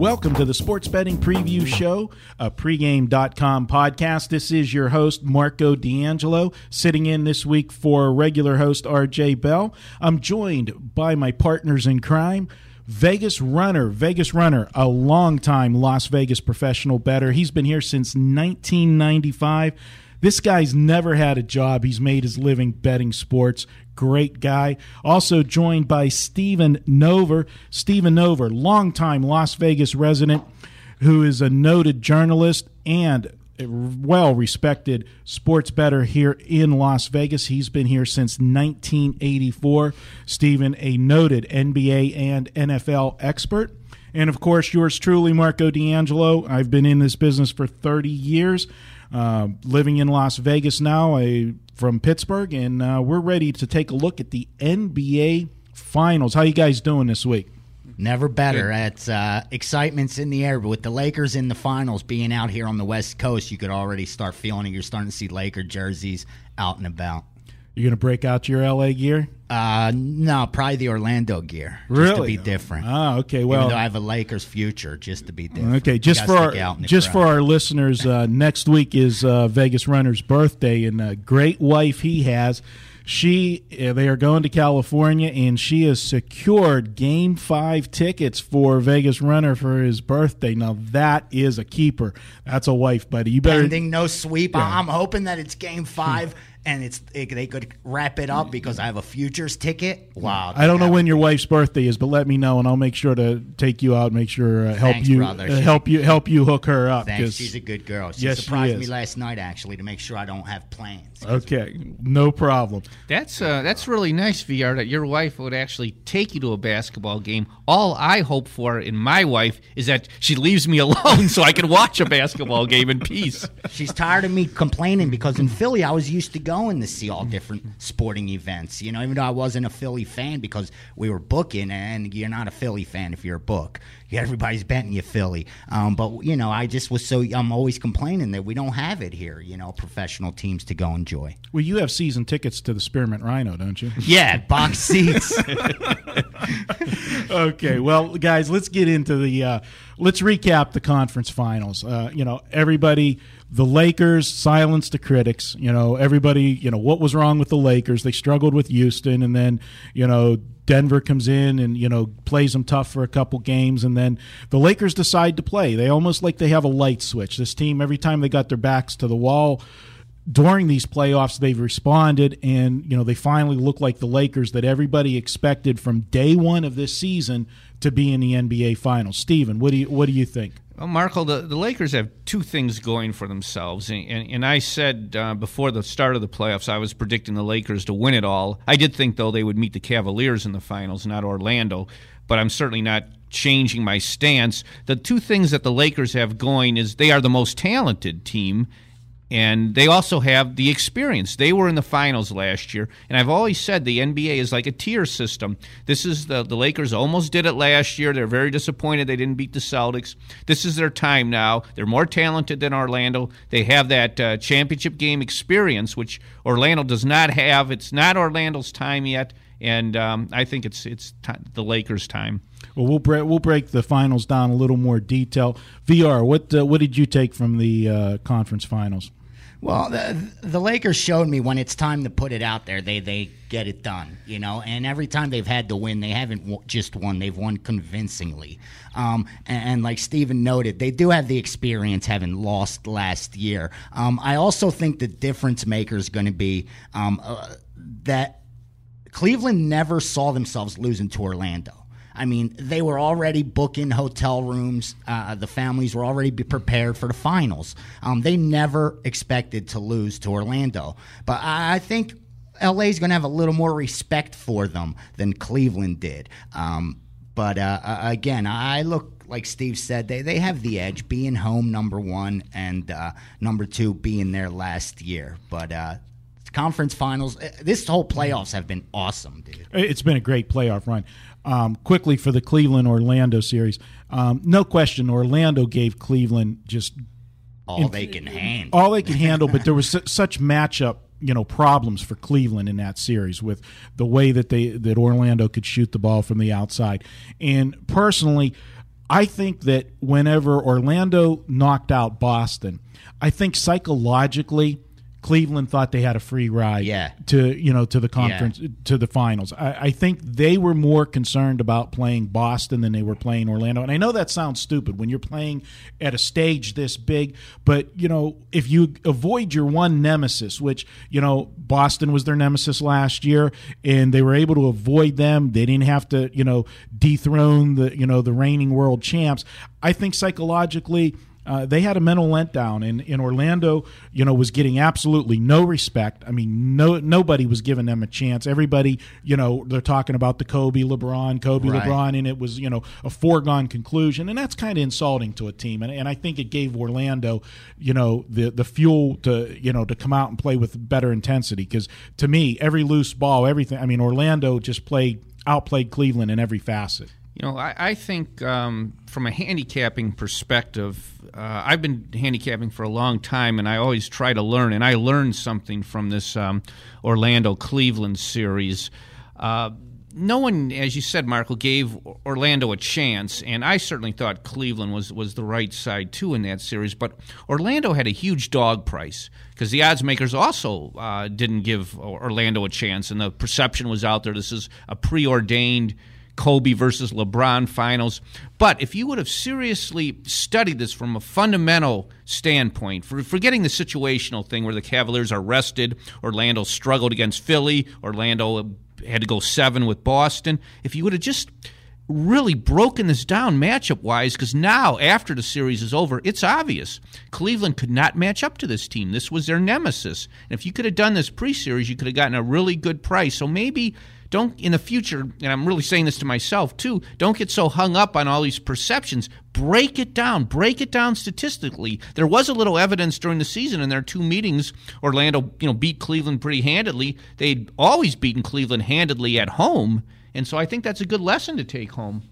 Welcome to the Sports Betting Preview Show, a pregame.com podcast. This is your host, Marco D'Angelo, sitting in this week for regular host RJ Bell. I'm joined by my partners in crime, Vegas Runner. Vegas Runner, a longtime Las Vegas professional bettor. He's been here since 1995. This guy's never had a job. He's made his living betting sports. Great guy. Also joined by Stephen Nover. Stephen Nover, longtime Las Vegas resident, who is a noted journalist and well respected sports bettor here in Las Vegas. He's been here since 1984. Stephen, a noted NBA and NFL expert. And of course, yours truly, Marco D'Angelo. I've been in this business for 30 years, uh, living in Las Vegas now, I, from Pittsburgh, and uh, we're ready to take a look at the NBA Finals. How you guys doing this week? Never better. It's uh, excitement's in the air, but with the Lakers in the finals, being out here on the West Coast, you could already start feeling it. You're starting to see Laker jerseys out and about. You going to break out your LA gear? Uh, no, probably the Orlando gear, just Really? to be different. Oh, okay. Even Well, though I have a Lakers future, just to be different. Okay, just for stick out in our, just for our listeners, uh, next week is uh, Vegas Runner's birthday, and a great wife he has. She uh, they are going to California, and she has secured Game Five tickets for Vegas Runner for his birthday. Now that is a keeper. That's a wife, buddy. You better. pending no sweep. I- I'm hoping that it's Game Five. And it's it, they could wrap it up because I have a futures ticket. Wow! I don't know when your wife's birthday is, but let me know, and I'll make sure to take you out. and Make sure uh, help Thanks, you brother. uh, help you help you hook her up. Thanks. 'cause- She's a good girl. She Yes, she surprised me is. last night actually to make sure I don't have plans. Okay, no problem. That's uh, that's really nice, VR. That your wife would actually take you to a basketball game. All I hope for in my wife is that she leaves me alone so I can watch a basketball game in peace. She's tired of me complaining because in Philly I was used to going to see all mm-hmm. different sporting events. You know, even though I wasn't a Philly fan because we were booking, and you're not a Philly fan if you're a book. Everybody's betting you Philly. Um, but you know, I just was so I'm always complaining that we don't have it here. You know, professional teams to go enjoy. Well, you have season tickets to the Spearmint Rhino, don't you? Yeah, box seats. okay, well, guys, let's get into the. Uh, let's recap the conference finals. Uh, you know, everybody, the Lakers silenced the critics. You know, everybody, you know, what was wrong with the Lakers? They struggled with Houston, and then you know. Denver comes in and you know plays them tough for a couple games, and then the Lakers decide to play. They almost like they have a light switch. This team, every time they got their backs to the wall, during these playoffs they've responded and you know they finally look like the Lakers that everybody expected from day 1 of this season to be in the NBA finals. Steven, what do you what do you think? Well, Marco, the, the Lakers have two things going for themselves. And, and, and I said uh, before the start of the playoffs, I was predicting the Lakers to win it all. I did think, though, they would meet the Cavaliers in the finals, not Orlando. But I'm certainly not changing my stance. The two things that the Lakers have going is they are the most talented team. And they also have the experience. They were in the finals last year, and I've always said the NBA is like a tier system. This is the the Lakers almost did it last year. They're very disappointed they didn't beat the Celtics. This is their time now. They're more talented than Orlando. They have that uh, championship game experience, which Orlando does not have. It's not Orlando's time yet, and um, I think it's it's ti the Lakers' time. Well, we'll break we'll break the finals down a little more detail. VR, what uh, what did you take from the uh, conference finals? Well, the, the Lakers showed me when it's time to put it out there, they they get it done, you know. And every time they've had to win, they haven't w- just won; they've won convincingly. Um, and, and like Steven noted, they do have the experience, having lost last year. Um, I also think the difference maker is going to be um, uh, that Cleveland never saw themselves losing to Orlando. I mean, they were already booking hotel rooms. Uh, the families were already prepared for the finals. Um, they never expected to lose to Orlando. But I think LA is going to have a little more respect for them than Cleveland did. Um, but uh, again, I look like Steve said, they they have the edge, being home number one, and uh, number two being their last year. But uh, conference finals, uh, this whole playoffs have been awesome, dude. It's been a great playoff run. Um, quickly for the Cleveland Orlando series, um, no question, Orlando gave Cleveland just All they can handle. all they can handle, but there was su- such matchup, you know, problems for Cleveland in that series with the way that they that Orlando could shoot the ball from the outside. And personally, I think that whenever Orlando knocked out Boston, I think psychologically Cleveland thought they had a free ride Yeah. to you know to the conference to the finals. I, I think they were more concerned about playing Boston than they were playing Orlando. And I know that sounds stupid when you're playing at a stage this big, but you know if you avoid your one nemesis, which you know Boston was their nemesis last year, and they were able to avoid them. They didn't have to you know dethrone the you know the reigning world champs. I think psychologically uh, they had a mental letdown, and in Orlando, you know, was getting absolutely no respect. I mean, no nobody was giving them a chance. Everybody, you know, they're talking about the Kobe LeBron, Kobe Right. LeBron, and it was you know a foregone conclusion, and that's kind of insulting to a team. And, and I think it gave Orlando, you know, the the fuel to you know to come out and play with better intensity. Because to me, every loose ball, everything. I mean, Orlando just played outplayed Cleveland in every facet. You know, I, I think um, from a handicapping perspective, uh, I've been handicapping for a long time, and I always try to learn. And I learned something from this um, Orlando Cleveland series. Uh, no one, as you said, Marco, gave Orlando a chance, and I certainly thought Cleveland was, was the right side too in that series. But Orlando had a huge dog price because the odds makers also uh, didn't give Orlando a chance, and the perception was out there. This is a preordained Kobe versus LeBron finals. But if you would have seriously studied this from a fundamental standpoint, for forgetting the situational thing where the Cavaliers are rested, Orlando struggled against Philly, Orlando had to go seven with Boston. If you would have just really broken this down matchup wise because now after the series is over it's obvious cleveland could not match up to this team. This was their nemesis. And if you could have done this pre-series you could have gotten a really good price. So maybe don't in the future and i'm really saying this to myself too don't get so hung up on all these perceptions. Break it down. Break it down statistically. There was a little evidence during the season in their two meetings. Orlando you know beat cleveland pretty handedly. They'd always beaten cleveland handedly at home and so I think that's a good lesson to take home.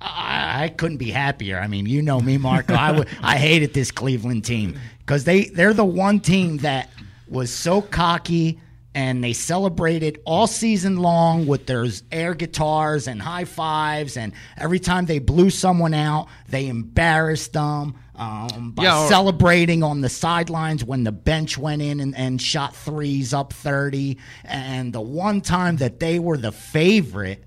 I, I couldn't be happier. I mean, you know me, Marco. I hated this Cleveland team because they they're the one team that was so cocky and they celebrated all season long with their air guitars and high fives and every time they blew someone out, they embarrassed them. Um, by Yeah, or- celebrating on the sidelines when the bench went in and, and shot threes up 30. And the one time that they were the favorite,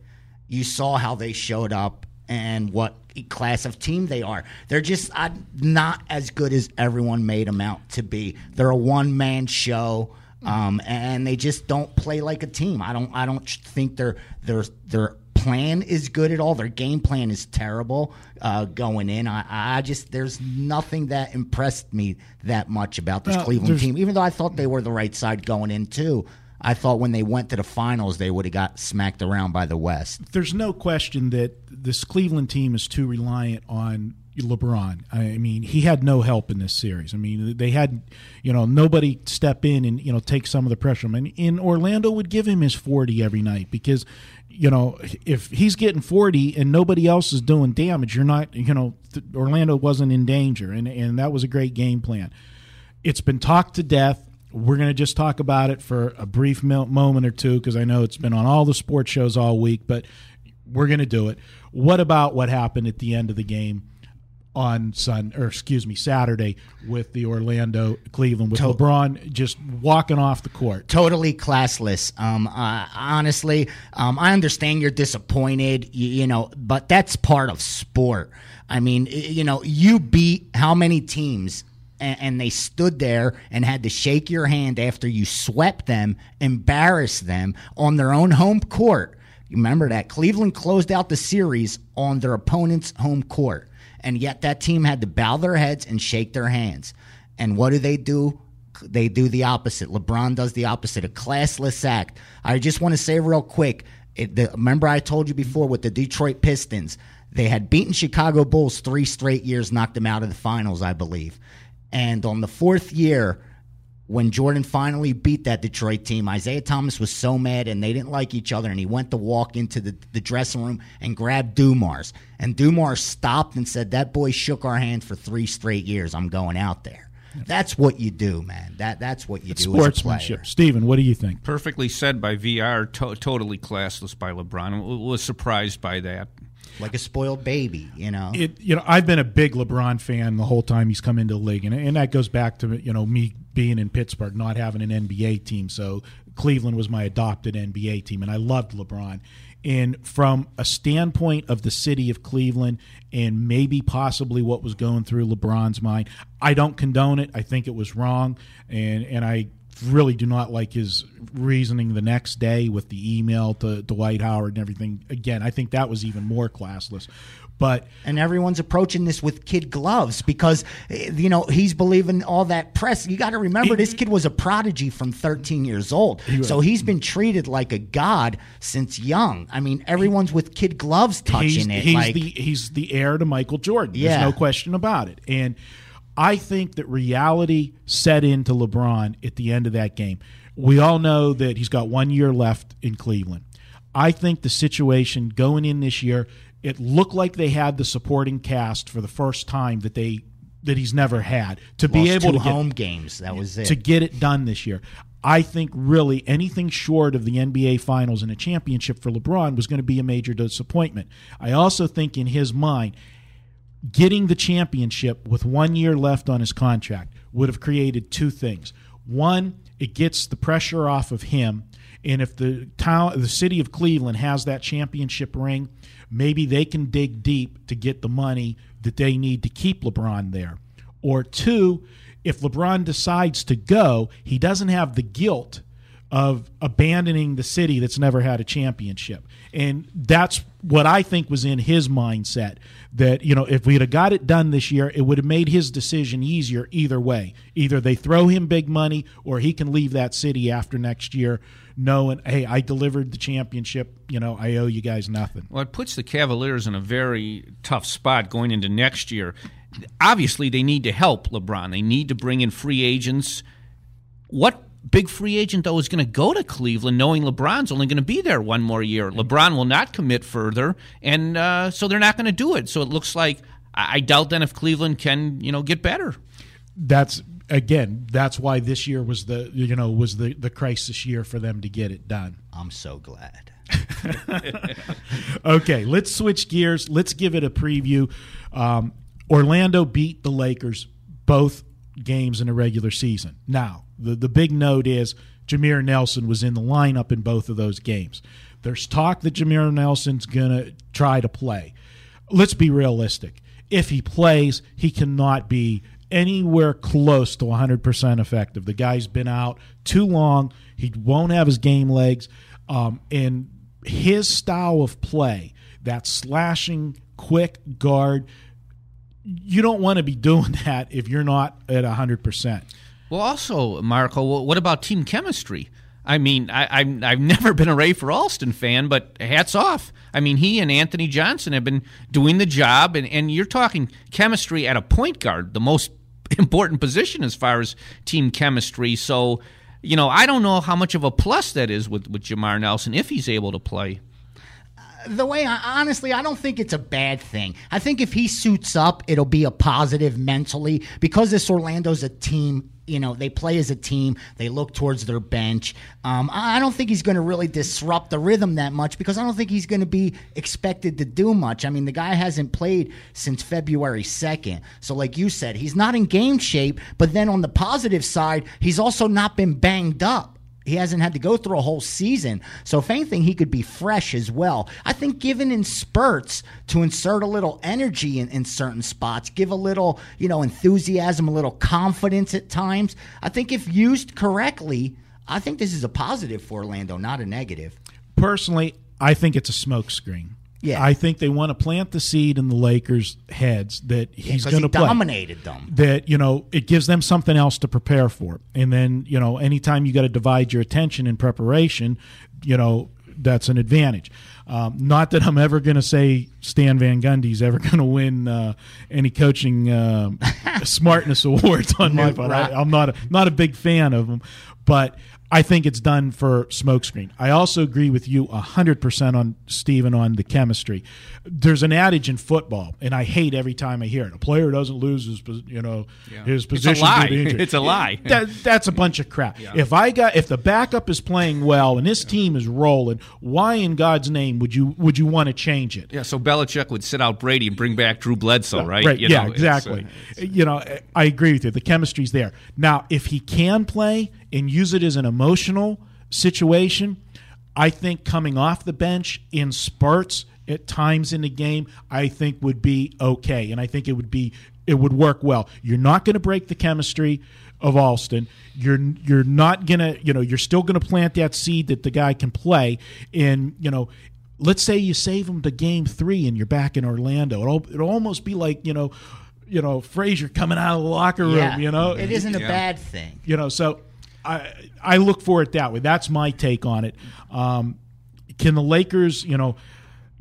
you saw how they showed up and what class of team they are. They're just uh, not as good as everyone made them out to be. They're a one man show. Um, and they just don't play like a team. I don't. I don't think they're they're their plan is good at all. Their game plan is terrible uh, going in. I, I just there's nothing that impressed me that much about this Cleveland team. Even though I thought they were the right side going in too. I thought when they went to the finals, they would have got smacked around by the West. there's no question that this Cleveland team is too reliant on LeBron. I mean, he had no help in this series. I mean, they had, you know, nobody step in and you know take some of the pressure. I mean, in Orlando would give him his forty every night because, you know, if he's getting forty and nobody else is doing damage, you're not, you know, Orlando wasn't in danger, and and that was a great game plan. It's been talked to death. We're going to just talk about it for a brief moment or two because I know it's been on all the sports shows all week, but we're going to do it. What about what happened at the end of the game on Sun or excuse me Saturday with the Orlando Cleveland with LeBron just walking off the court? totally classless. Um, uh, honestly, um, I understand you're disappointed, you, you know, but that's part of sport. I mean, you know, you beat how many teams, and, and they stood there and had to shake your hand after you swept them, embarrassed them on their own home court. You remember that Cleveland closed out the series on their opponent's home court, and yet that team had to bow their heads and shake their hands. And what do they do? they do the opposite. LeBron does the opposite, a classless act. I just want to say real quick. It, the, remember, I told you before with the Detroit Pistons, They had beaten Chicago Bulls three straight years, knocked them out of the finals, I believe. And on the fourth year, when Jordan finally beat that Detroit team, Isiah Thomas was so mad and they didn't like each other. And he went to walk into the, the dressing room and grabbed Dumars. And Dumars stopped and said, That boy shook our hand for three straight years. I'm going out there. That's what you do, man. That That's what you It's do as a player. sportsmanship. Stephen, what do you think? Perfectly said by VR. To- totally classless by LeBron. I was surprised by that. Like a spoiled baby, you know? it you know I've been a big LeBron fan the whole time he's come into the league, and and that goes back to you know me being in Pittsburgh, not having an NBA team, so Cleveland was my adopted NBA team, and I loved LeBron. And from a standpoint of the city of Cleveland and maybe possibly what was going through LeBron's mind, I don't condone it. I think it was wrong, and and I really do not like his reasoning the next day with the email to Dwight Howard and everything. Again, I think that was even more classless. But and everyone's approaching this with kid gloves because you know he's believing all that press. You got to remember this kid was a prodigy from 13 years old, so he's been treated like a god since young. I mean, everyone's with kid gloves touching he's, it. he's like, the he's the heir to Michael Jordan. Yeah. There's no question about it. And I think that reality set into LeBron at the end of that game. We all know that he's got one year left in Cleveland. I think the situation going in this year, it looked like they had the supporting cast for the first time that they that he's never had to be able to get, home games. That was it. to get it done this year. I think really anything short of the NBA Finals and a championship for LeBron was going to be a major disappointment. I also think in his mind, getting the championship with one year left on his contract would have created two things. One, it gets the pressure off of him, and if the town, the city of Cleveland has that championship ring, maybe they can dig deep to get the money that they need to keep LeBron there. Or two, if LeBron decides to go, he doesn't have the guilt of abandoning the city that's never had a championship. And that's what I think was in his mindset that, you know, if we'd have got it done this year, it would have made his decision easier either way. Either they throw him big money or he can leave that city after next year knowing, hey, I delivered the championship, you know, I owe you guys nothing. Well, it puts the Cavaliers in a very tough spot going into next year. Obviously, they need to help LeBron. They need to bring in free agents. What big free agent, though, is going to go to Cleveland knowing LeBron's only going to be there one more year? LeBron will not commit further, and uh, so they're not going to do it. So it looks like I I doubt then if Cleveland can, you know, get better. That's again, that's why this year was the you know, was the, the crisis year for them to get it done. I'm so glad. Okay, let's switch gears. Let's give it a preview. Um, Orlando beat the Lakers both games in the regular season. Now, the, the big note is Jameer Nelson was in the lineup in both of those games. There's talk that Jameer Nelson's going to try to play. Let's be realistic. If he plays, he cannot be anywhere close to 100% effective. The guy's been out too long. He won't have his game legs. Um, and his style of play, that slashing, quick guard, you don't want to be doing that if you're not at 100%. Well, also, Marco, what about team chemistry? I mean, I, I've never been a Rafer Alston fan, but hats off. I mean, he and Anthony Johnson have been doing the job, and, and you're talking chemistry at a point guard, the most important position as far as team chemistry. So, you know, I don't know how much of a plus that is with, with Jameer Nelson if he's able to play. The way I honestly, I don't think it's a bad thing. I think if he suits up, it'll be a positive mentally because this Orlando's a team. You know, they play as a team. They look towards their bench. Um, I don't think he's going to really disrupt the rhythm that much because I don't think he's going to be expected to do much. I mean, the guy hasn't played since February 2nd. So, like you said, he's not in game shape. But then on the positive side, he's also not been banged up. He hasn't had to go through a whole season. So, if anything, he could be fresh as well. I think given in spurts to insert a little energy in, in certain spots, give a little, you know, enthusiasm, a little confidence at times. I think if used correctly, I think this is a positive for Orlando, not a negative. Personally, I think it's a smokescreen. Yeah. I think they want to plant the seed in the Lakers' heads that he's Because going he to play. dominated them. that you know it gives them something else to prepare for and then you know anytime you got to divide your attention in preparation you know that's an advantage. Um, not that I'm ever going to say Stan Van Gundy's ever going to win uh, any coaching uh, smartness awards on my part. I, I'm not a, not a big fan of him, but I think it's done for smokescreen. I also agree with you 100% on Stephen on the chemistry. There's an adage in football, and I hate every time I hear it. A player doesn't lose his, you know, his position. lie. due to injury. It's a lie. That, that's a bunch of crap. If I got if the backup is playing well and this team is rolling, why in God's name would you would you want to change it? Yeah, so Belichick would sit out Brady and bring back Drew Bledsoe, right? Right. You yeah, know, it's, uh, exactly. you know, I agree with you. The chemistry's there. Now, if he can play and use it as an emotional situation, I think coming off the bench in spurts at times in the game, I think would be okay, and I think it would be it would work well. You're not going to break the chemistry of Alston. You're you're not gonna you know you're still going to plant that seed that the guy can play. And you know, let's say you save him to game three and you're back in Orlando. It'll it'll almost be like you know, you know Frazier coming out of the locker room. Yeah, You know, it isn't a Yeah. bad thing. you know so i i look for it that way that's my take on it um can the lakers you know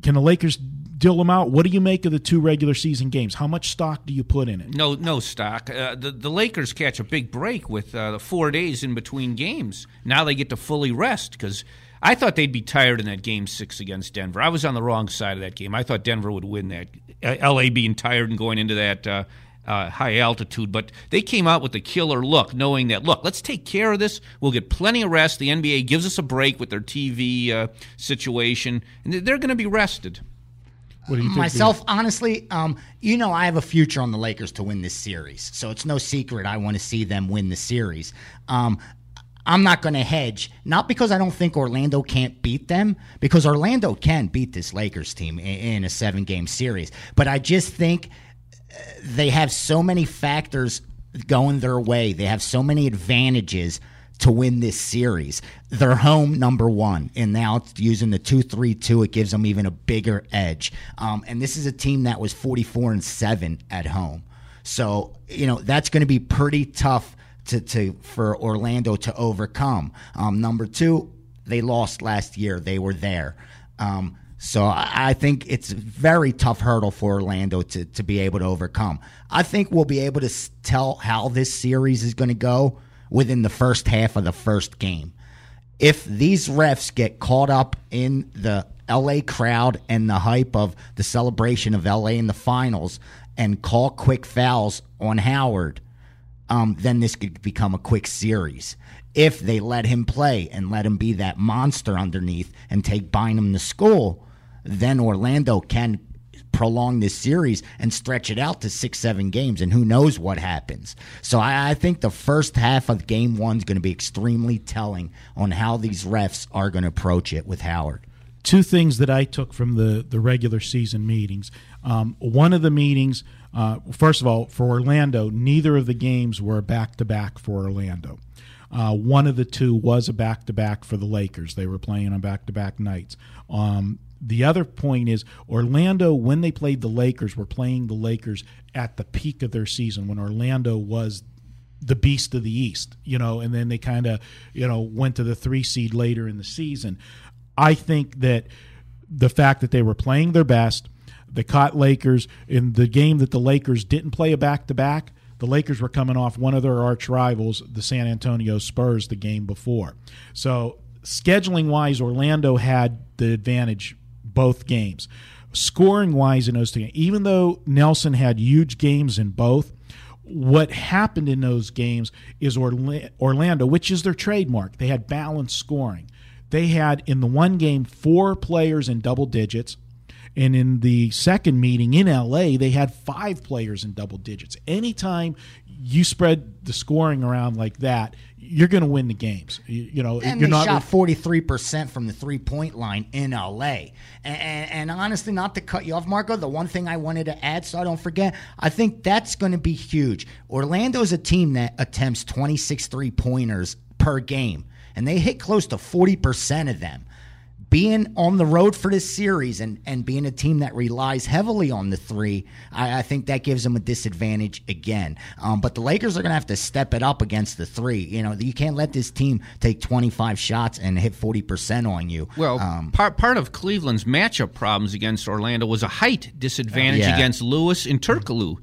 can the lakers deal them out what do you make of the two regular season games how much stock do you put in it No, no stock. Uh, the the Lakers catch a big break with uh, the four days in between games. Now they get to fully rest because I thought they'd be tired in that game six against Denver. I was on the wrong side of that game. I thought Denver would win that. Uh, L.A. being tired and going into that. Uh, uh, high altitude, but they came out with a killer look, knowing that look, let's take care of this. We'll get plenty of rest. The NBA gives us a break with their TV uh, situation, and they're going to be rested. what do you think Myself, honestly, um, you know, I have a future on the Lakers to win this series, so it's no secret I want to see them win the series. Um, I'm not going to hedge, not because I don't think Orlando can't beat them, because Orlando can beat this Lakers team in, in a seven game series. But I just think they have so many factors going their way. They have so many advantages to win this series. They're home number one, and now it's using the two three two. It gives them even a bigger edge. Um, and this is a team that was forty four and seven at home, so you know that's going to be pretty tough to, to for Orlando to overcome. Um, number two, they lost last year. They were there. Um, so I think it's a very tough hurdle for Orlando to, to be able to overcome. I think we'll be able to tell how this series is going to go within the first half of the first game. If these refs get caught up in the LA crowd and the hype of the celebration of LA in the finals and call quick fouls on Howard, um, then this could become a quick series. If they let him play and let him be that monster underneath and take Bynum to school, then Orlando can prolong this series and stretch it out to six, seven games, and who knows what happens. So I, I think the first half of game one is going to be extremely telling on how these refs are going to approach it with Howard. two things that I took from the, the regular season meetings. Um, one of the meetings, uh, first of all, for Orlando, neither of the games were back to back for Orlando. Uh, one of the two was a back to back for the Lakers. They were playing on back to back nights. Um, the other point is Orlando, when they played the Lakers, were playing the Lakers at the peak of their season when Orlando was the beast of the East, you know, and then they kind of, you know, went to the three seed later in the season. I think that the fact that they were playing their best, the caught Lakers in the game that the Lakers didn't play a back to back. The Lakers were coming off one of their arch rivals, the San Antonio Spurs, the game before. So, scheduling wise, Orlando had the advantage both games. Scoring wise in those two, games, even though Nelson had huge games in both, what happened in those games is Orla- Orlando, which is their trademark, they had balanced scoring. They had in the one game four players in double digits. And in the second meeting in LA, they had five players in double digits. Anytime you spread the scoring around like that, you're going to win the games. You, you know, And you're they not shot forty three percent from the three point line in LA. And, and, and honestly, not to cut you off, Marco, the one thing I wanted to add, so I don't forget, I think that's going to be huge. Orlando's a team that attempts twenty six three pointers per game, and they hit close to forty percent of them. Being on the road for this series and, and being a team that relies heavily on the three, I, I think that gives them a disadvantage again. Um, but the Lakers are going to have to step it up against the three. You know, you can't let this team take 25 shots and hit 40% on you. Well, um, part part of Cleveland's matchup problems against Orlando was a height disadvantage Yeah. against Lewis and Turkoglu,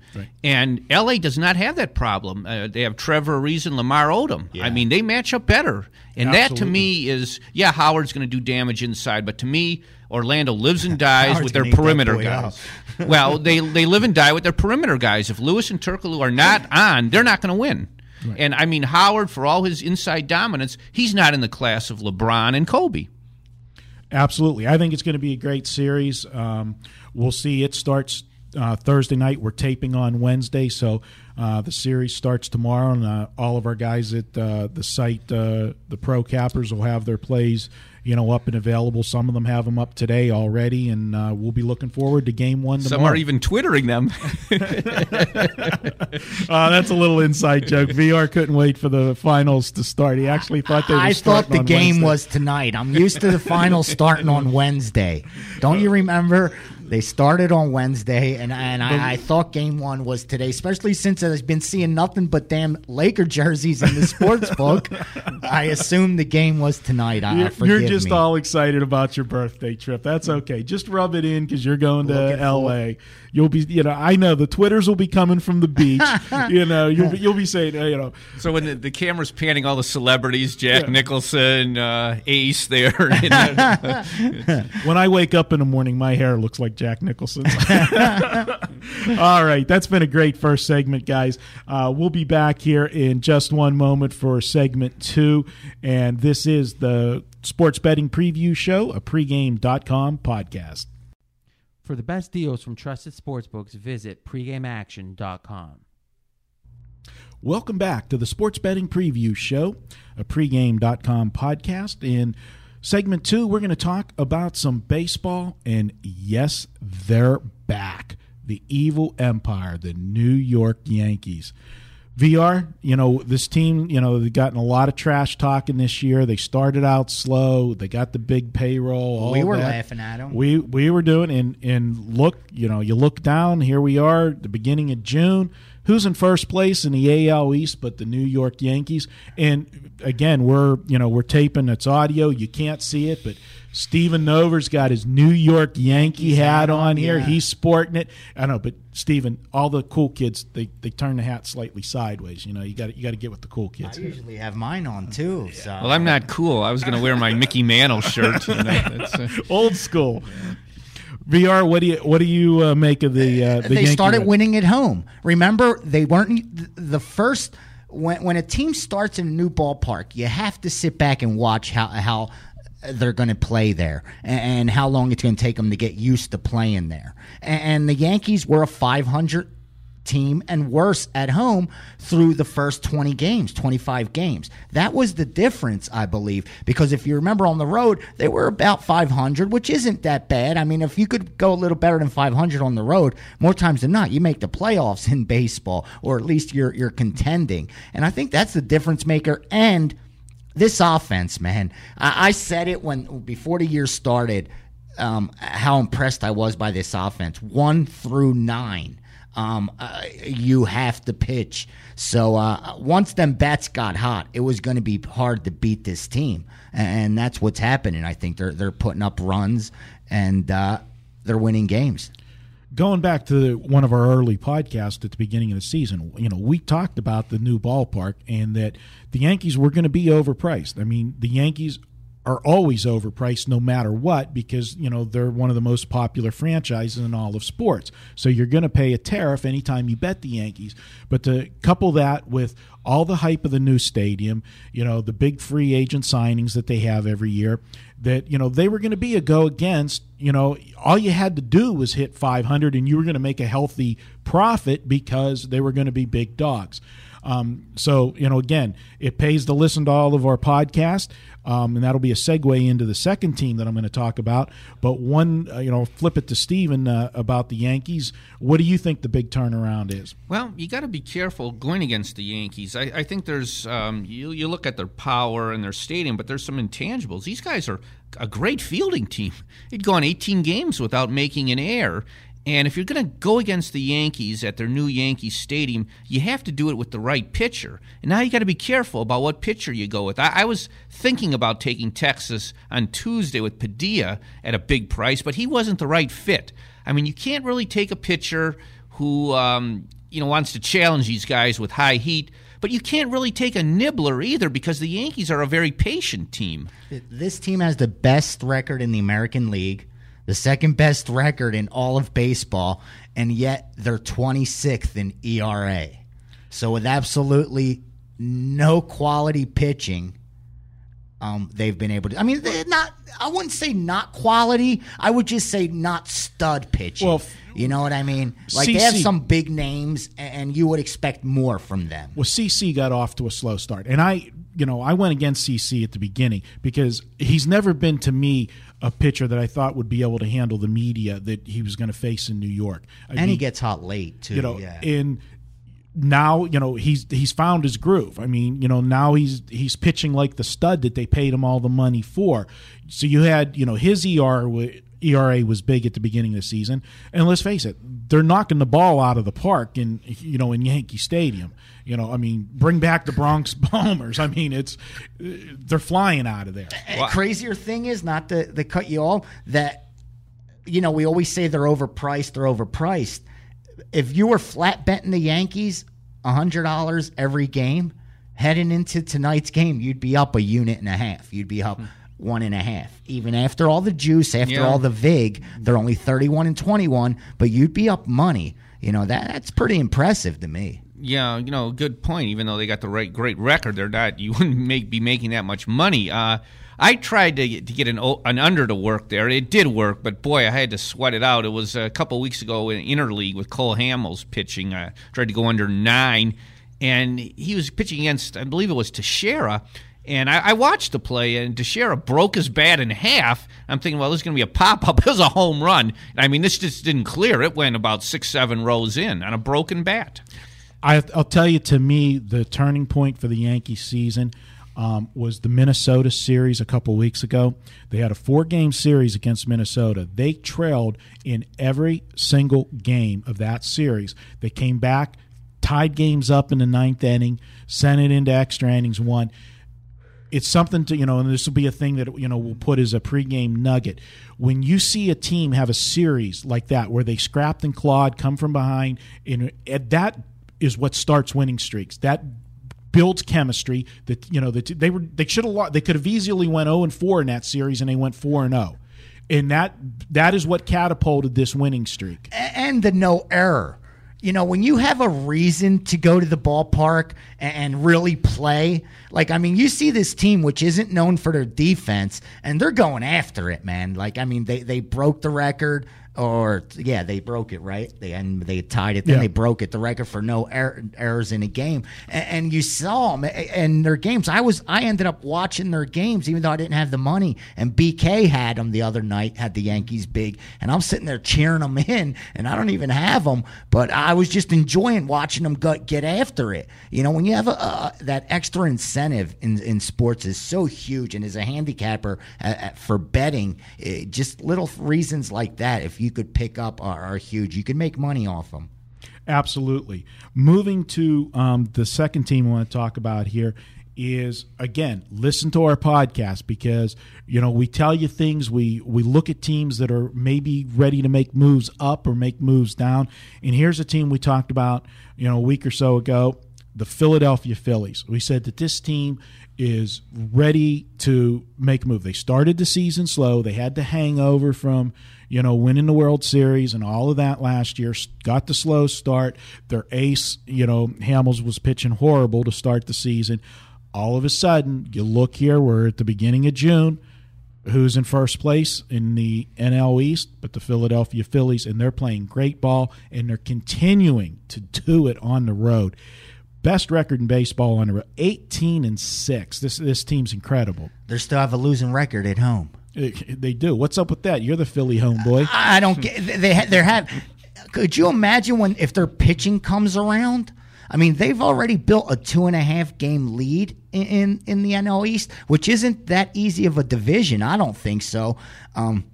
and LA does not have that problem. Uh, they have Trevor Ariza and Lamar Odom. I mean, they match up better, and that to me is yeah, Howard's going to do damage inside, but to me. Orlando lives and dies with their gonna eat that perimeter guys. well, they they live and die with their perimeter guys. If Lewis and Turkoglu are not on, they're not going to win. And I mean Howard, for all his inside dominance, he's not in the class of LeBron and Kobe. Absolutely. I think it's going to be a great series. Um, we'll see. It starts uh, Thursday night. We're taping on Wednesday, so uh, the series starts tomorrow, and uh, all of our guys at uh, the site, uh, the Pro Cappers, will have their plays, you know, up and available. Some of them have them up today already, and uh, we'll be looking forward to Game One Some are even twittering them. Uh, that's a little inside joke. VR couldn't wait for the finals to start. He actually thought they were I thought the on game Wednesday. was tonight. I'm used to the final starting on Wednesday. Don't you remember? They started on Wednesday, and and I, I thought game one was today, especially since I've been seeing nothing but damn Laker jerseys in the sports book. I assumed the game was tonight. I, You're, you're just me. all excited about your birthday trip. That's okay. Just rub it in because you're going to Looking L.A. You'll be, you know, I know the twitters will be coming from the beach. you know, you'll be, you'll be saying, uh, you know, so when the, the camera's panning all the celebrities, Jack Yeah. Nicholson, uh, Ace, there. when I wake up in the morning, my hair looks like Jack Nicholson's. All right, that's been a great first segment, guys. Uh, we'll be back here in just one moment for segment two, and this is the Sports Betting Preview Show, a pregame.com podcast. For the best deals from trusted sportsbooks, visit pregameaction.com. Welcome back to the Sports Betting Preview Show, a pregame.com podcast. In segment two, we're going to talk about some baseball. And yes, they're back. The evil empire, the New York Yankees. VR, you know, this team, you know, they've gotten a lot of trash talking this year. They started out slow. They got the big payroll. All We were that. laughing at 'em. We we were doing and and look, you know, you look down. Here we are, the beginning of June. Who's in first place in the AL East but the New York Yankees? And again, we're you know we're taping. It's audio. You can't see it, but Steven Nover's got his New York Yankee hat on here. yeah. He's sporting it. I know, but Steven, all the cool kids they, they turn the hat slightly sideways. You know, you got you got to get with the cool kids. I usually have mine on too. So well, I'm not cool. I was going to wear my Mickey Mantle shirt. You know, that's, uh, Old school. VR, what do you what do you uh, make of the uh, the they Yankee started Red- winning at home. Remember, they weren't the first. When when a team starts in a new ballpark, you have to sit back and watch how how they're going to play there and, how long it's going to take them to get used to playing there. And the Yankees were a 500 team and worse at home through the first 20 games, 25 games. That was the difference, I believe, because if you remember on the road, they were about 500, which isn't that bad. I mean, if you could go a little better than 500 on the road, more times than not, you make the playoffs in baseball, or at least you're you're contending. And I think that's the difference maker and this offense, man. I, I said it when before the year started. Um, how impressed I was by this offense, one through nine. Um, uh, you have to pitch. So uh, once them bats got hot, it was going to be hard to beat this team, and that's what's happening. I think they're they're putting up runs and uh, they're winning games. Going back to one of our early podcasts at the beginning of the season, you know, we talked about the new ballpark and that the Yankees were going to be overpriced. I mean, the Yankees are always overpriced no matter what because, you know, they're one of the most popular franchises in all of sports. So you're going to pay a tariff anytime you bet the Yankees. But to couple that with all the hype of the new stadium, you know, the big free agent signings that they have every year, that you know they were going to be a go against you know all you had to do was hit 500 and you were going to make a healthy profit because they were going to be big dogs Um, so you know, again, it pays to listen to all of our podcast, um, and that'll be a segue into the second team that I'm going to talk about. But one, uh, you know, flip it to Steven uh, about the Yankees. What do you think the big turnaround is? Well, you got to be careful going against the Yankees. I, I think there's um, you, you look at their power and their stadium, but there's some intangibles. These guys are a great fielding team. They'd gone 18 games without making an error. And if you're going to go against the Yankees at their new Yankee Stadium, you have to do it with the right pitcher. And now you got to be careful about what pitcher you go with. I, I, was thinking about taking Texas on Tuesday with Padilla at a big price, but he wasn't the right fit. I mean, you can't really take a pitcher who um, you know wants to challenge these guys with high heat. But you can't really take a nibbler either because the Yankees are a very patient team. This team has the best record in the American League the second best record in all of baseball, and yet they're 26th in ERA. So with absolutely no quality pitching, um, they've been able to. I mean, they're not. I wouldn't say not quality. I would just say not stud pitching. Well, you know what I mean? Like they have some big names, and you would expect more from them. Well, CC got off to a slow start, and I, you know, I went against CC at the beginning because he's never been to me a pitcher that I thought would be able to handle the media that he was going to face in New York. I and mean, he gets hot late too. You know, yeah. in now you know he's he's found his groove. I mean, you know, now he's he's pitching like the stud that they paid him all the money for. So you had you know his ER ERA was big at the beginning of the season, and let's face it, they're knocking the ball out of the park in you know in Yankee Stadium. You know, I mean, bring back the Bronx Bombers. I mean, it's they're flying out of there. Wow. Crazier thing is not to, to cut you all that you know we always say they're overpriced. They're overpriced. If you were flat betting the Yankees hundred dollars every game heading into tonight's game, you'd be up a unit and a half. You'd be up. Hmm one and a half. Even after all the juice, after yeah. all the vig, they're only thirty-one and twenty-one. But you'd be up money. You know that that's pretty impressive to me. Yeah, you know, good point. Even though they got the right great record, they're not. You wouldn't make be making that much money. Uh, I tried to get, to get an an under to work there. It did work, but boy, I had to sweat it out. It was a couple weeks ago in interleague with Cole Hamels pitching. I tried to go under nine, and he was pitching against, I believe it was Teixeira and I, I, watched the play, and Teixeira broke his bat in half. I'm thinking, well, this is going to be a pop up. It was a home run. I mean, this just didn't clear. It went about six, seven rows in on a broken bat. I, will tell you, to me, the turning point for the Yankee season um, was the Minnesota series a couple weeks ago. They had a four game series against Minnesota. They trailed in every single game of that series. They came back, tied games up in the ninth inning, sent it into extra innings, won it's something to you know, and this will be a thing that you know we'll put as a pregame nugget. When you see a team have a series like that where they scrapped and clawed, come from behind, and that is what starts winning streaks. That builds chemistry. That you know that they were they should have lost they could have easily went zero and four in that series, and they went four and zero, oh. and that that is what catapulted this winning streak. And the no error you know, when you have a reason to go to the ballpark and, really play, like, I mean, you see this team, which isn't known for their defense, and they're going after it, man. Like, I mean, they, they broke the record or yeah, they broke it right. They and they tied it. Then yeah. they broke it. The record for no er- errors in a game. And, and, you saw them in their games. I was I ended up watching their games even though I didn't have the money. And BK had them the other night. Had the Yankees big, and I'm sitting there cheering them in. And I don't even have them, but I was just enjoying watching them go, get after it. You know, when you have a, that extra incentive in in sports is so huge, and as a handicapper uh, for betting, just little reasons like that. If you could pick up are, are huge. You can make money off them. Absolutely. Moving to um, the second team I want to talk about here is again listen to our podcast because you know we tell you things we we look at teams that are maybe ready to make moves up or make moves down and here's a team we talked about you know a week or so ago the Philadelphia Phillies we said that this team is ready to make a move they started the season slow they had the hangover from you know, winning the World Series and all of that last year. Got the slow start. Their ace, you know, Hamels was pitching horrible to start the season. All of a sudden, you look here, we're at the beginning of June. Who's in first place in the NL East? But the Philadelphia Phillies, and they're playing great ball, and they're continuing to do it on the road. best record in baseball on the road, 18 and 6. This this team's incredible. They still have a losing record at home. Uh, They do. What's up with that? You're the Philly homeboy. I don't get. They ha- they have. Could you imagine when if their pitching comes around? I mean, they've already built a two and a half game lead in in, in the NL East, which isn't that easy of a division. I don't think so. Um,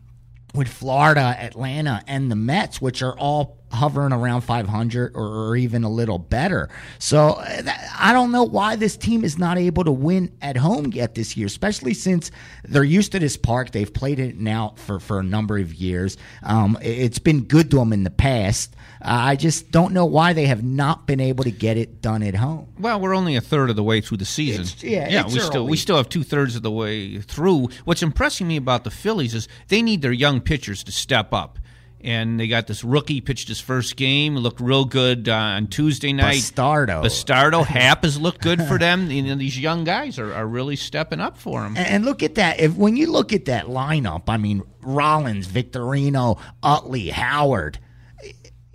with Florida, Atlanta, and the Mets, which are all hovering around 500 or, even a little better. So uh, I don't know why this team is not able to win at home yet this year, especially since they're used to this park. They've played it now for, for a number of years. Um, it- it's been good to them in the past. I just don't know why they have not been able to get it done at home. Well, we're only a third of the way through the season. It's- yeah, yeah. it's we still we still have two thirds of the way through. What's impressing me about the Phillies is they need their young pitchers to step up. And they got this rookie pitched his first game, looked real good uh, on Tuesday night. Bastardo. Bastardo, Happ has looked good for them. You know, these young guys are, are really stepping up for them. And, and look at that. If when you look at that lineup, I mean Rollins, Victorino, Utley, Howard.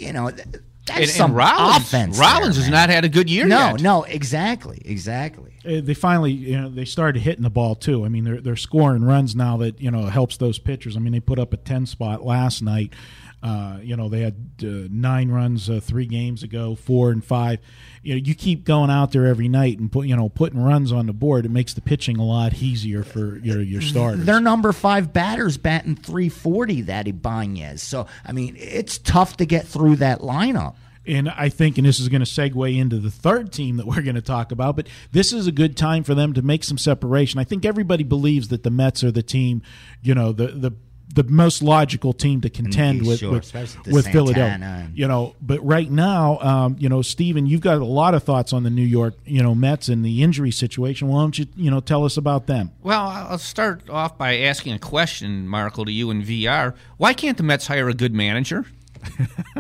You know, th- that's And, some and Rollins, offense. Rollins there, has man. not had a good year No, yet. no, exactly, exactly. Uh, they finally, you know, they started hitting the ball too. I mean, they're they're scoring runs now that you know helps those pitchers. I mean, they put up a ten spot last night. Uh, you know, they had uh, nine runs uh, three games ago, four and five. You know, you keep going out there every night and put you know putting runs on the board. It makes the pitching a lot easier for your your starters. Their number five batters batting 340, that Ibanez. So, I mean, it's tough to get through that lineup. And I think, and this is going to segue into the third team that we're going to talk about, but this is a good time for them to make some separation. I think everybody believes that the Mets are the team, you know, the the the most logical team to contend Mm, with sure, with, with Philadelphia. and- You know, but right now, um, you know, Stephen, you've got a lot of thoughts on the New York, you know, Mets and the injury situation. Why don't you, you know, tell us about them? Well, I'll start off by asking a question, Marco, to you in VR. Why can't the Mets hire a good manager?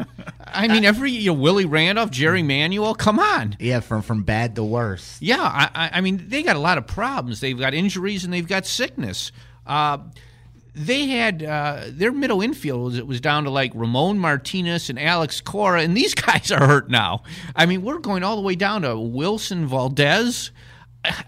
I mean, every year, Willie Randolph, Jerry Manuel, come on. Yeah, from from bad to worse. Yeah, I, I- I mean, they got a lot of problems. They've got injuries and they've got sickness. Uh, they had uh, their middle infield was, it was down to like Ramon Martinez and Alex Cora, and these guys are hurt now. I mean, we're going all the way down to Wilson Valdez.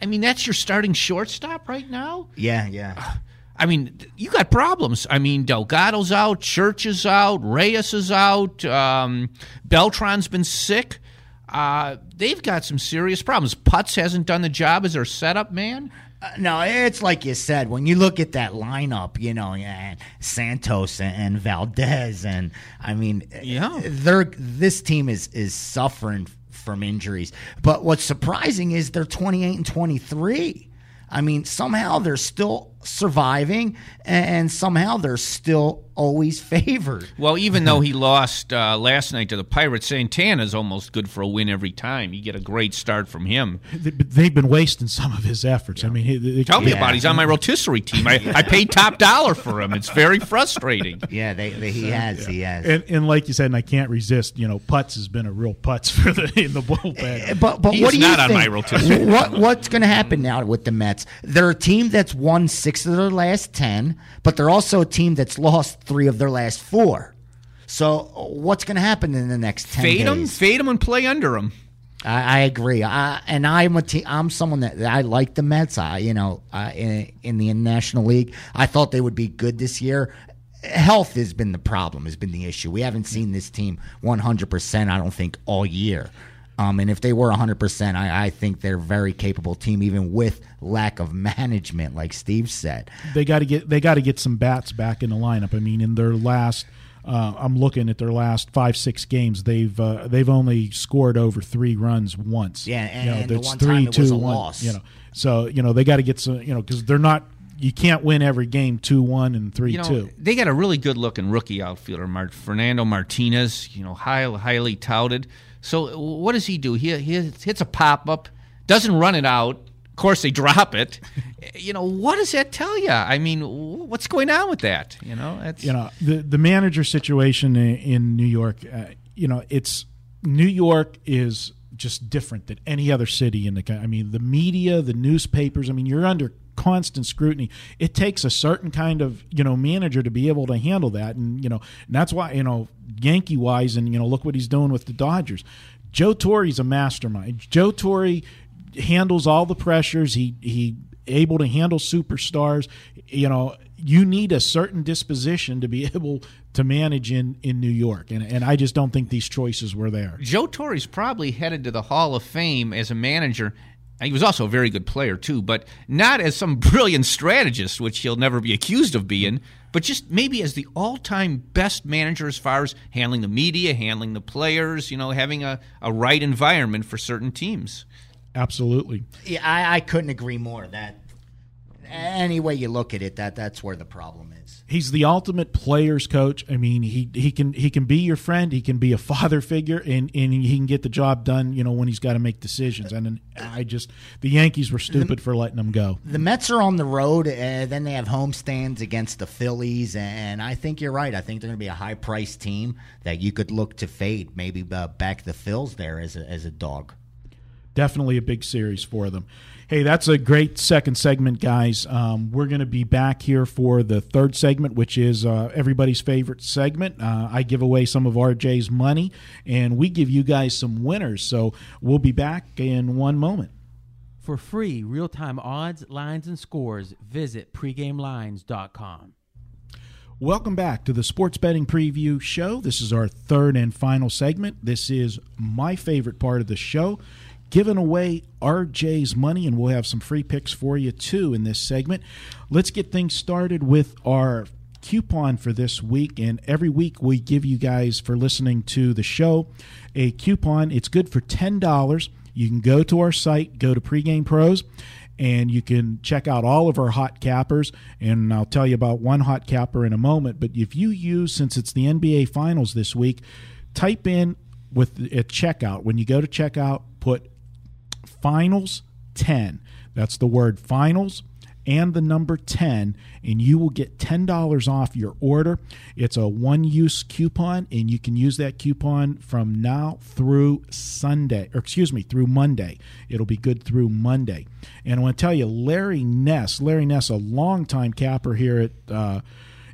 I mean, that's your starting shortstop right now. Yeah, yeah. I mean, you got problems. I mean, Delgado's out, Church is out, Reyes is out, um, Beltran's been sick. Uh, they've got some serious problems. Putz hasn't done the job as their setup man. No, it's like you said. When you look at that lineup, you know, and Santos and, Valdez, and I mean, Yeah. they're this team is is suffering from injuries. But what's surprising is they're twenty eight and twenty three. I mean, somehow they're still surviving, and somehow they're still always favored. Well, even though he lost uh, last night to the Pirates, Santana's almost good for a win every time. You get a great start from him. They- They've been wasting some of his efforts. I mean, he- they- Tell me Yeah. about it. He's on my rotisserie team. I, I paid top dollar for him. It's very frustrating. Yeah, they, they he has, he has. And, and like you said, and I can't resist. You know, Putz has been a real putz for the in the bullpen. But but He what is do you on think? my rotisserie. What what's going to happen now with the Mets? They're a team that's won six of their last ten, but they're also a team that's lost three of their last four. So what's going to happen in the next ten Fade him, days? fade them, and play under them. I, I agree. I, and I'm a te- I'm someone that I like the Mets. I you know uh, in, in the National League, I thought they would be good this year. Health has been the problem. Has been the issue. We haven't seen this team 100. percent I don't think all year. Um, and if they were 100, percent I, I think they're a very capable team, even with lack of management, like Steve said. they got to get they got to get some bats back in the lineup. I mean, in their last, uh, I'm looking at their last five six games. They've uh, they've only scored over three runs once. Yeah, and- you know, and the one three time it was a one, loss. You know, so you know they got to get some. You know, because they're not. You can't win every game two one and three You know, two. they got a really good looking rookie outfielder, Mar- Fernando Martinez. You know, high, highly touted. So what does he do? He, he hits a pop up, doesn't run it out. Of course, they drop it. you know, what does that tell you? I mean, what's going on with that? You know, that's, you know the the manager situation in, in New York. Uh, you know, it's New York is just different than any other city in the. country. I mean, the media, the newspapers. I mean, you're under constant scrutiny. It takes a certain kind of you know manager to be able to handle that, and you know and that's why you know Yankee wise, and you know look what he's doing with the Dodgers. Joe Torre's a mastermind. Joe Torre handles all the pressures. He he able to handle superstars. You know, you need a certain disposition to be able to manage in in New York, and and I just don't think these choices were there. Joe Torre's probably headed to the Hall of Fame as a manager. He was also a very good player too, but not as some brilliant strategist, which he'll never be accused of being, but just maybe as the all-time best manager as far as handling the media, handling the players, you know, having a, a right environment for certain teams. Absolutely. Yeah, I, I couldn't agree more. That any way you look at it, that that's where the problem is. He's the ultimate players coach. I mean, he he can he can be your friend. He can be a father figure, and and he can get the job done. You know, when he's got to make decisions. And I just the Yankees were stupid for letting him go. The Mets are on the road, and then they have homestands against the Phillies. And I think you're right. I think they're going to be a high priced team that you could look to fade. Maybe uh, back the Phils there as a, as a dog. Definitely a big series for them. Hey, that's a great second segment, guys. Um, we're going to be back here for the third segment, which is uh, everybody's favorite segment. Uh, I give away some of RJ's money, and we give you guys some winners. So we'll be back in one moment. For free real time odds, lines, and scores, visit pregamelines.com. Welcome back to the Sports Betting Preview Show. This is our third and final segment. This is my favorite part of the show giving away RJ's money, and we'll have some free picks for you too in this segment. Let's get things started with our coupon for this week. And every week we give you guys, for listening to the show, a coupon. It's good for $10. You can go to our site, go to Pregame Pros, and you can check out all of our hot cappers. And I'll tell you about one hot capper in a moment. But if you use, since it's the NBA Finals this week, type in with a checkout. When you go to checkout, put finals 10. That's the word finals and the number 10 and you will get $10 off your order. It's a one-use coupon and you can use that coupon from now through Sunday or excuse me, through Monday. It'll be good through Monday. And I want to tell you Larry Ness, Larry Ness a longtime capper here at uh,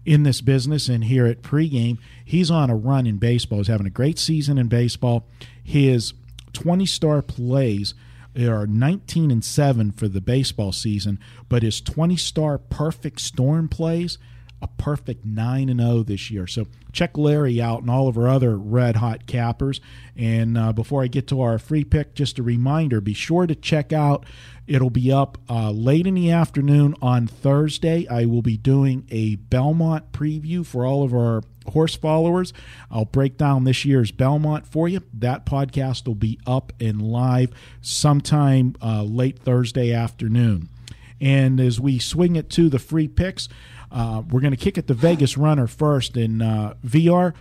in this business and here at pregame, he's on a run in baseball. He's having a great season in baseball. His 20 star plays are 19 and 7 for the baseball season, but his 20 star perfect storm plays a perfect 9 and 0 this year. So check Larry out and all of our other red hot cappers. And uh, before I get to our free pick, just a reminder be sure to check out. It'll be up uh, late in the afternoon on Thursday. I will be doing a Belmont preview for all of our horse followers. I'll break down this year's Belmont for you. That podcast will be up and live sometime uh, late Thursday afternoon. And as we swing it to the free picks, uh, we're going to kick it to Vegas Runner first in uh, VR.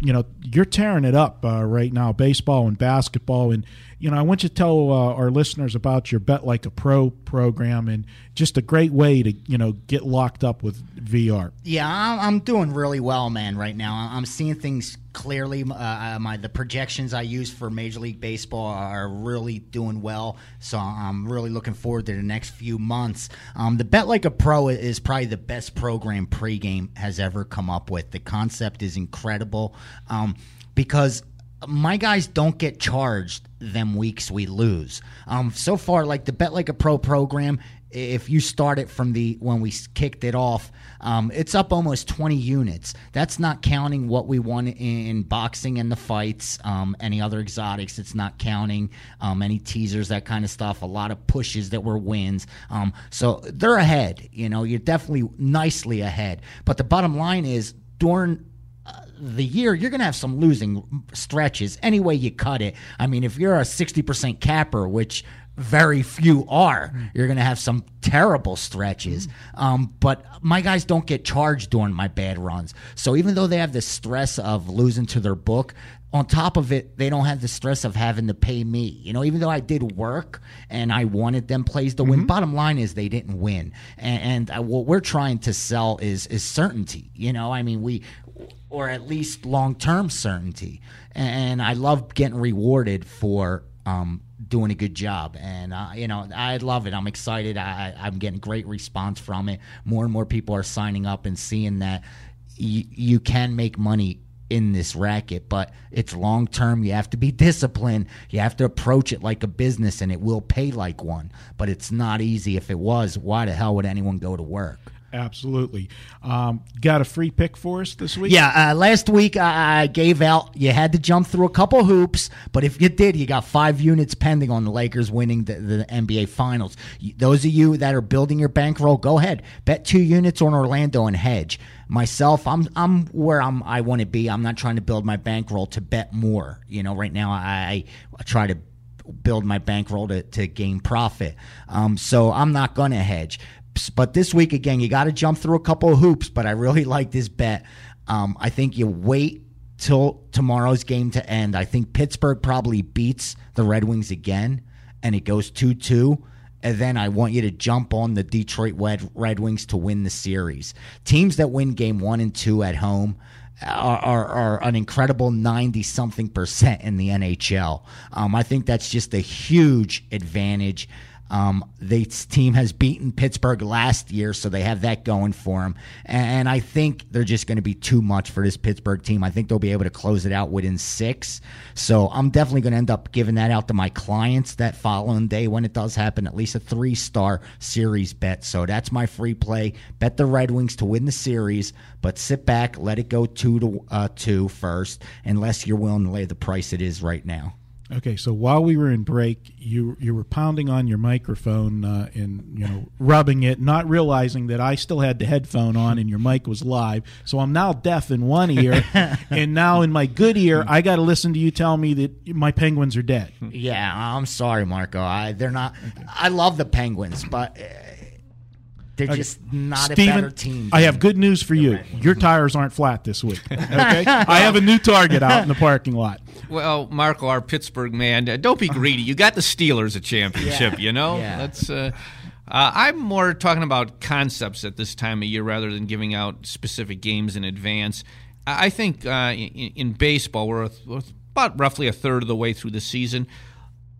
You know, you're tearing it up uh, right now, baseball and basketball. And, you know, I want you to tell uh, our listeners about your Bet Like a Pro program and just a great way to, you know, get locked up with VR. Yeah, I'm, I'm doing really well, man, right now. I'm seeing things clearly. Uh, my The projections I use for Major League Baseball are really doing well. So I'm really looking forward to the next few months. Um, the Bet Like a Pro is probably the best program pregame has ever come up with. The concept is incredible um, because my guys don't get charged them weeks we lose. Um, so far, like the Bet Like a Pro program, if you start it from the when we kicked it off, um, it's up almost 20 units. That's not counting what we won in boxing and the fights, um, any other exotics. It's not counting um, any teasers, that kind of stuff. A lot of pushes that were wins. Um, so they're ahead. You know, you're definitely nicely ahead. But the bottom line is during the year, you're going to have some losing stretches any way you cut it. I mean, if you're a 60% capper, which very few are, you're going to have some terrible stretches. Um, but my guys don't get charged during my bad runs. So even though they have the stress of losing to their book, on top of it, they don't have the stress of having to pay me. You know, even though I did work and I wanted them plays to win, bottom line is they didn't win. And, and uh, what we're trying to sell is is certainty. You know, I mean, we or at least long term certainty. And I love getting rewarded for um, doing a good job. And, uh, you know, I love it. I'm excited. I, I'm getting great response from it. More and more people are signing up and seeing that you can make money in this racket, but it's long term. You have to be disciplined. You have to approach it like a business, and it will pay like one. But it's not easy. If it was, why the hell would anyone go to work? Absolutely. Um, got a free pick for us this week? Yeah, uh, last week I gave out. You had to jump through a couple hoops, but if you did, you got five units pending on the Lakers winning the, the NBA Finals. Those of you that are building your bankroll, go ahead, bet two units on Orlando and hedge. Myself, I'm I'm where I'm I want to be. I'm not trying to build my bankroll to bet more. You know, right now I, I try to build my bankroll to, to gain profit. Um, so I'm not going to hedge. But this week, again, you got to jump through a couple of hoops. But I really like this bet. Um, I think you wait till tomorrow's game to end. I think Pittsburgh probably beats the Red Wings again, and it goes 2 2. And then I want you to jump on the Detroit Red, Wings to win the series. Teams that win game one and two at home are, are, are an incredible 90 something percent in the NHL. Um, I think that's just a huge advantage. Um, this team has beaten Pittsburgh last year, so they have that going for them. And I think they're just going to be too much for this Pittsburgh team. I think they'll be able to close it out within six. So I'm definitely going to end up giving that out to my clients that following day when it does happen, at least a three star series bet. So that's my free play. Bet the Red Wings to win the series, but sit back, let it go two to uh, two first, unless you're willing to lay the price it is right now. Okay, so while we were in break, you you were pounding on your microphone uh, and you know rubbing it, not realizing that I still had the headphone on and your mic was live. So I'm now deaf in one ear, and now in my good ear, I got to listen to you tell me that my penguins are dead. Yeah, I'm sorry, Marco. I they're not. I love the Penguins, but uh, they're just not a better team. I have good news for you. Your tires aren't flat this week. Okay, I have a new target out in the parking lot. Well, Marco, our Pittsburgh man, uh, don't be greedy. You got the Steelers a championship, you know. Yeah. That's. Uh, uh, I'm more talking about concepts at this time of year rather than giving out specific games in advance. I think uh, in, in baseball, we're, we're about roughly a third of the way through the season.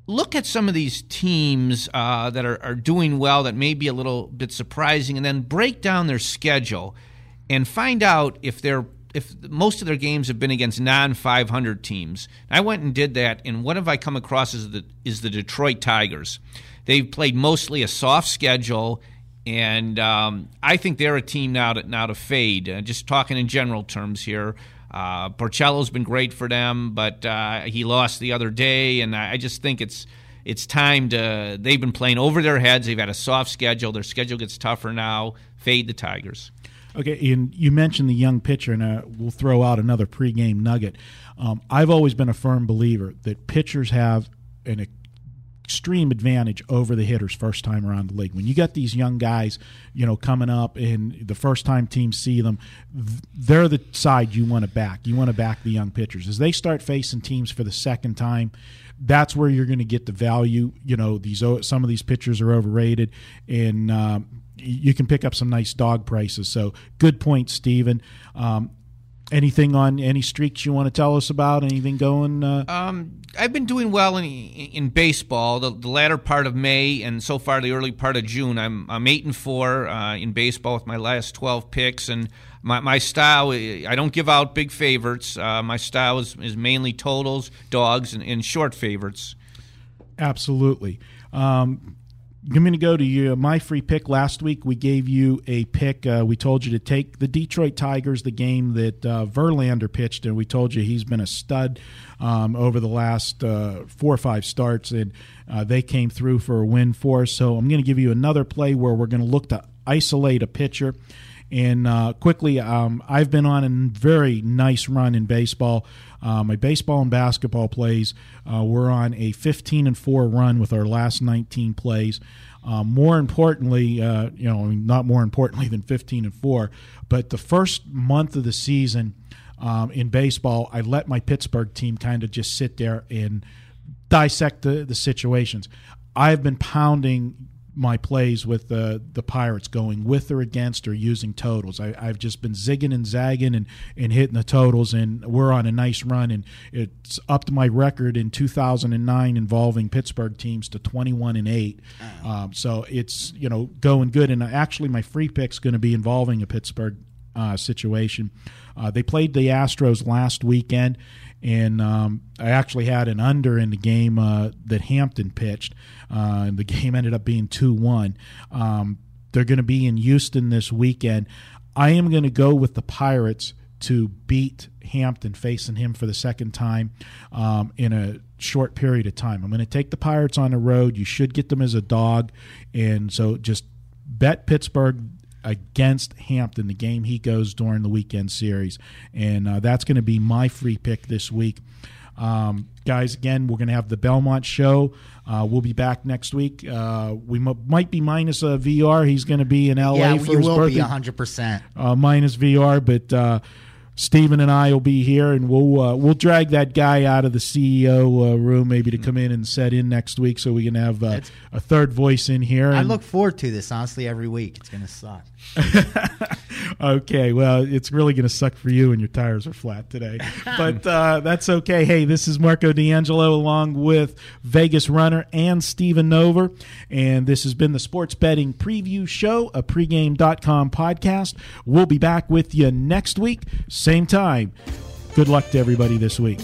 Look at some of these teams uh, that are, are doing well that may be a little bit surprising, and then break down their schedule and find out if they're if most of their games have been against non 500 teams. I went and did that, and what have I come across is the is the Detroit Tigers. They've played mostly a soft schedule, and um, I think they're a team now to now to fade. Uh, just talking in general terms here. Uh, Porcello's been great for them, but uh, he lost the other day, and I I just think it's it's time to. They've been playing over their heads. They've had a soft schedule. Their schedule gets tougher now. Fade the Tigers. Okay, and you mentioned the young pitcher, and uh, we'll throw out another pregame nugget. Um, I've always been a firm believer that pitchers have an extreme advantage over the hitters first time around the league. When you got these young guys, you know, coming up, and the first time teams see them, they're the side you want to back. You want to back the young pitchers as they start facing teams for the second time. That's where you're going to get the value. You know, these some of these pitchers are overrated, and um, you can pick up some nice dog prices. So good point, Stephen. Um, anything on any streaks you want to tell us about? Anything going? Uh, Um, I've been doing well in in baseball. The, the latter part of May and so far the early part of June, I'm I'm eight and four uh, in baseball with my last twelve picks. And my, my style, I don't give out big favorites. Uh, my style is, is mainly totals, dogs, and, and short favorites. Absolutely. Um, I'm going to go to you. My free pick last week, we gave you a pick. Uh, we told you to take the Detroit Tigers, the game that uh, Verlander pitched, and we told you he's been a stud um, over the last uh, four or five starts, and uh, they came through for a win for us. So I'm going to give you another play where we're going to look to isolate a pitcher. And uh, quickly, um, I've been on a very nice run in baseball. Uh, my baseball and basketball plays, uh, we're on a 15 and four run with our last 19 plays. Uh, more importantly, uh, you know, not more importantly than 15 and four, but the first month of the season um, in baseball, I let my Pittsburgh team kind of just sit there and dissect the, the situations. I've been pounding my plays with the the Pirates going with or against or using totals. I, I've just been zigging and zagging and, and hitting the totals, and we're on a nice run. And it's upped my record in 2009 involving Pittsburgh teams to 21 and eight. Um, so it's you know going good. And actually, my free pick's going to be involving a Pittsburgh uh, situation. Uh, they played the Astros last weekend, and um, I actually had an under in the game uh, that Hampton pitched. Uh, and the game ended up being 2 1. Um, they're going to be in Houston this weekend. I am going to go with the Pirates to beat Hampton, facing him for the second time um, in a short period of time. I'm going to take the Pirates on the road. You should get them as a dog. And so just bet Pittsburgh against Hampton, the game he goes during the weekend series. And uh, that's going to be my free pick this week. Um, guys, again, we're going to have the Belmont show. Uh, we'll be back next week. Uh, we m- might be minus a VR. He's going to be in LA yeah, for his will birthday. be 100%. uh, minus VR, but uh, Stephen and I will be here, and we'll uh, we'll drag that guy out of the CEO uh, room maybe to come in and set in next week, so we can have uh, a third voice in here. I look forward to this, honestly, every week. It's going to suck. okay, well, it's really going to suck for you, and your tires are flat today, but uh, that's okay. Hey, this is Marco D'Angelo along with Vegas Runner and Stephen Nover, and this has been the Sports Betting Preview Show, a pregame.com podcast. We'll be back with you next week, same time. Good luck to everybody this week.